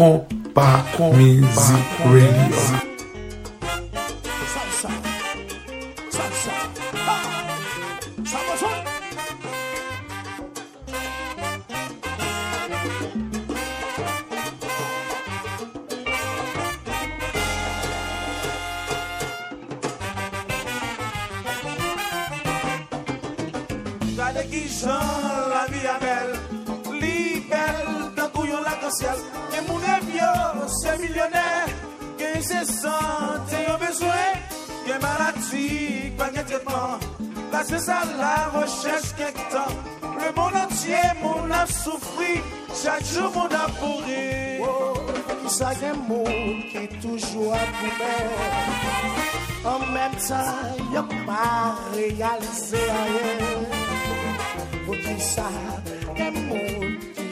Bako Bako Music Radio. Qui sont la vie belle, libelle. Kè mounèm yo, se milyonè, kè se sentè yo bezwen Kè malati, kwa kè tèpon, la se sa la rechèche kèk tan Le moun an tiè, moun an soufri, chak chou moun an pouri Vou oh, ki sa gen moun, kè toujou an pou mè An mèm tan, yo pa reyalise aè Vou ki sa gen moun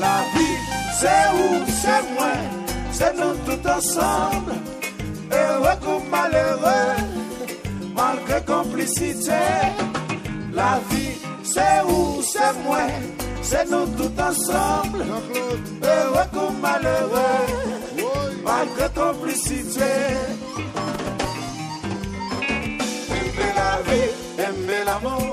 La vie, c'est où, c'est moi, c'est nous tout ensemble. Heureux ou malheureux, malgré complicité. La vie, c'est où, c'est moi, c'est nous tous ensemble, heureux comme malheureux, malgré complicité. Aimez la vie, aimer l'amour.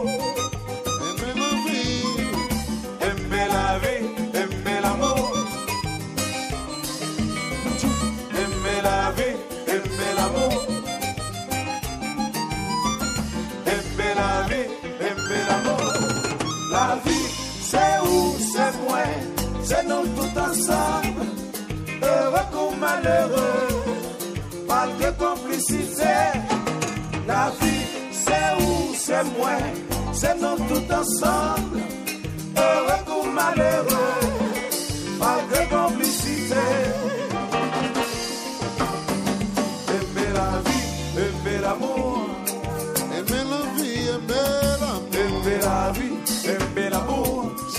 La vie, c'est où, c'est moi, c'est nous tout ensemble. Heureux ou malheureux, pas de complicité. La vie, c'est où, c'est moi, c'est nous tout ensemble. Heureux ou malheureux.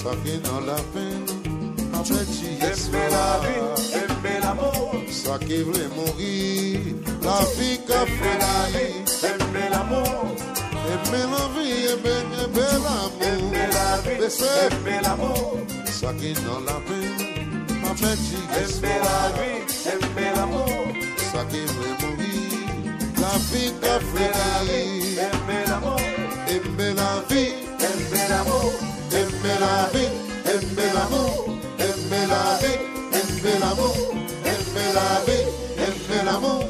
Sakè nan la pen, apè ti eswa Sakè vle mori, la vi ka fè la yi Eme l'amor, eme la vi, eme l'amor Eme l'amor, sakè nan la pen, apè ti eswa Eme l'amor, sakè vle mori, la vi ka la vi, aime la vie, aime l'amour, aime la vie, aime l'amour, aime la vie, aime l'amour.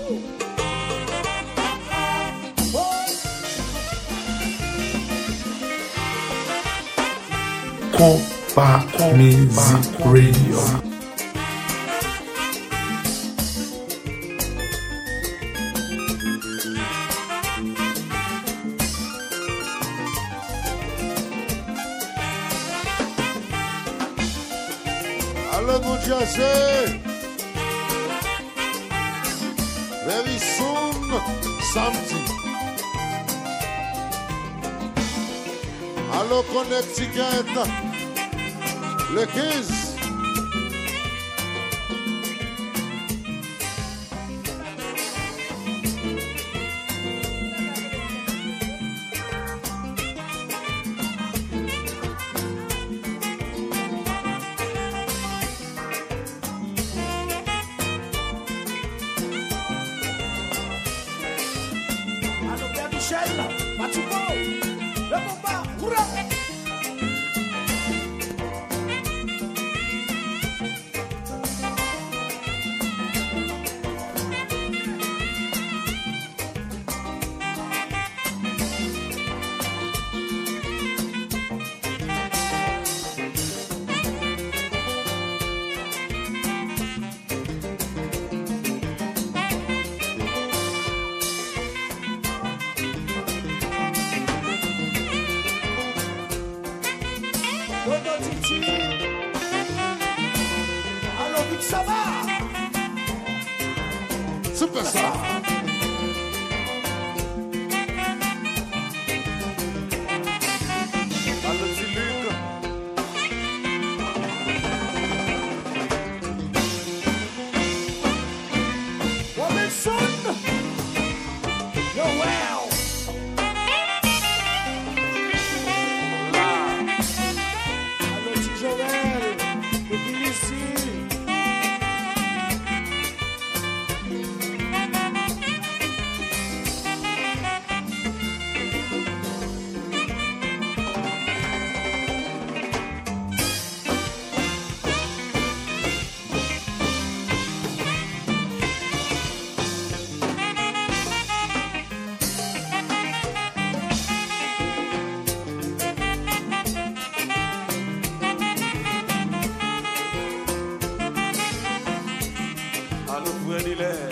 Konpa Music Radio. USA. Very soon, something. Hello, Connecticut. Le 15. Michel, Mathieu, Rebomba, Hurra! Salsa. Vladilé.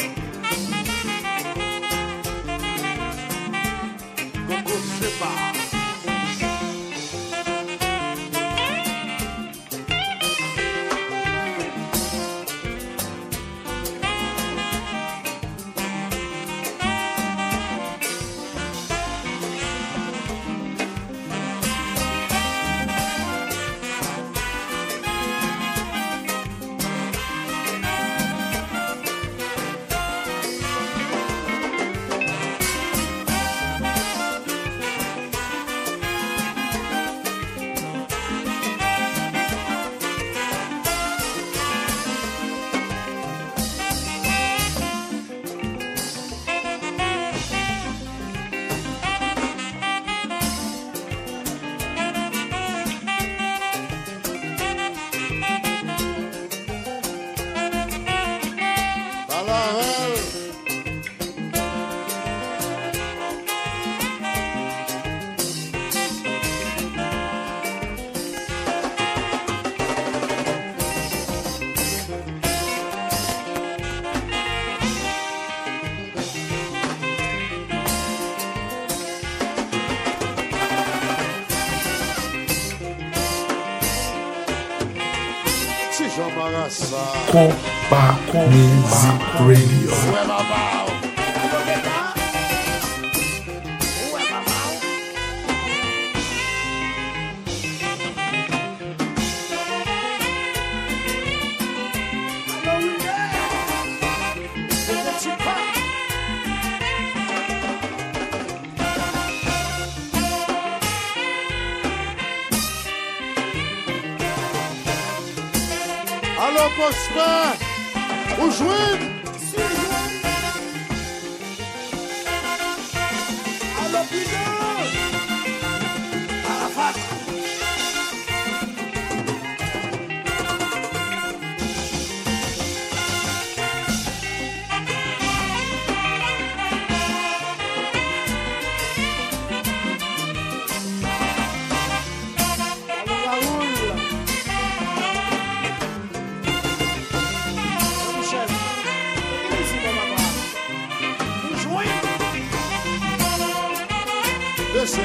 Copa Music Radio. Moscou, o juiz. Alô, Pinheiro!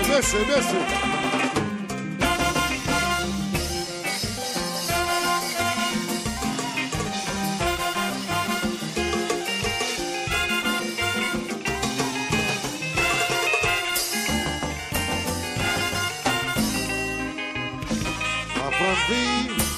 Merci, merci. Apprendre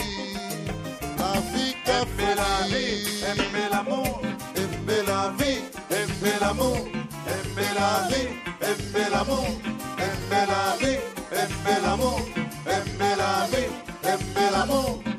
la vie, aimer l'amour, aimer la vie, aimer l'amour, aimer la vie, aimer l'amour, aimer la vie, aimer l'amour, aimer la vie, aimer l'amour.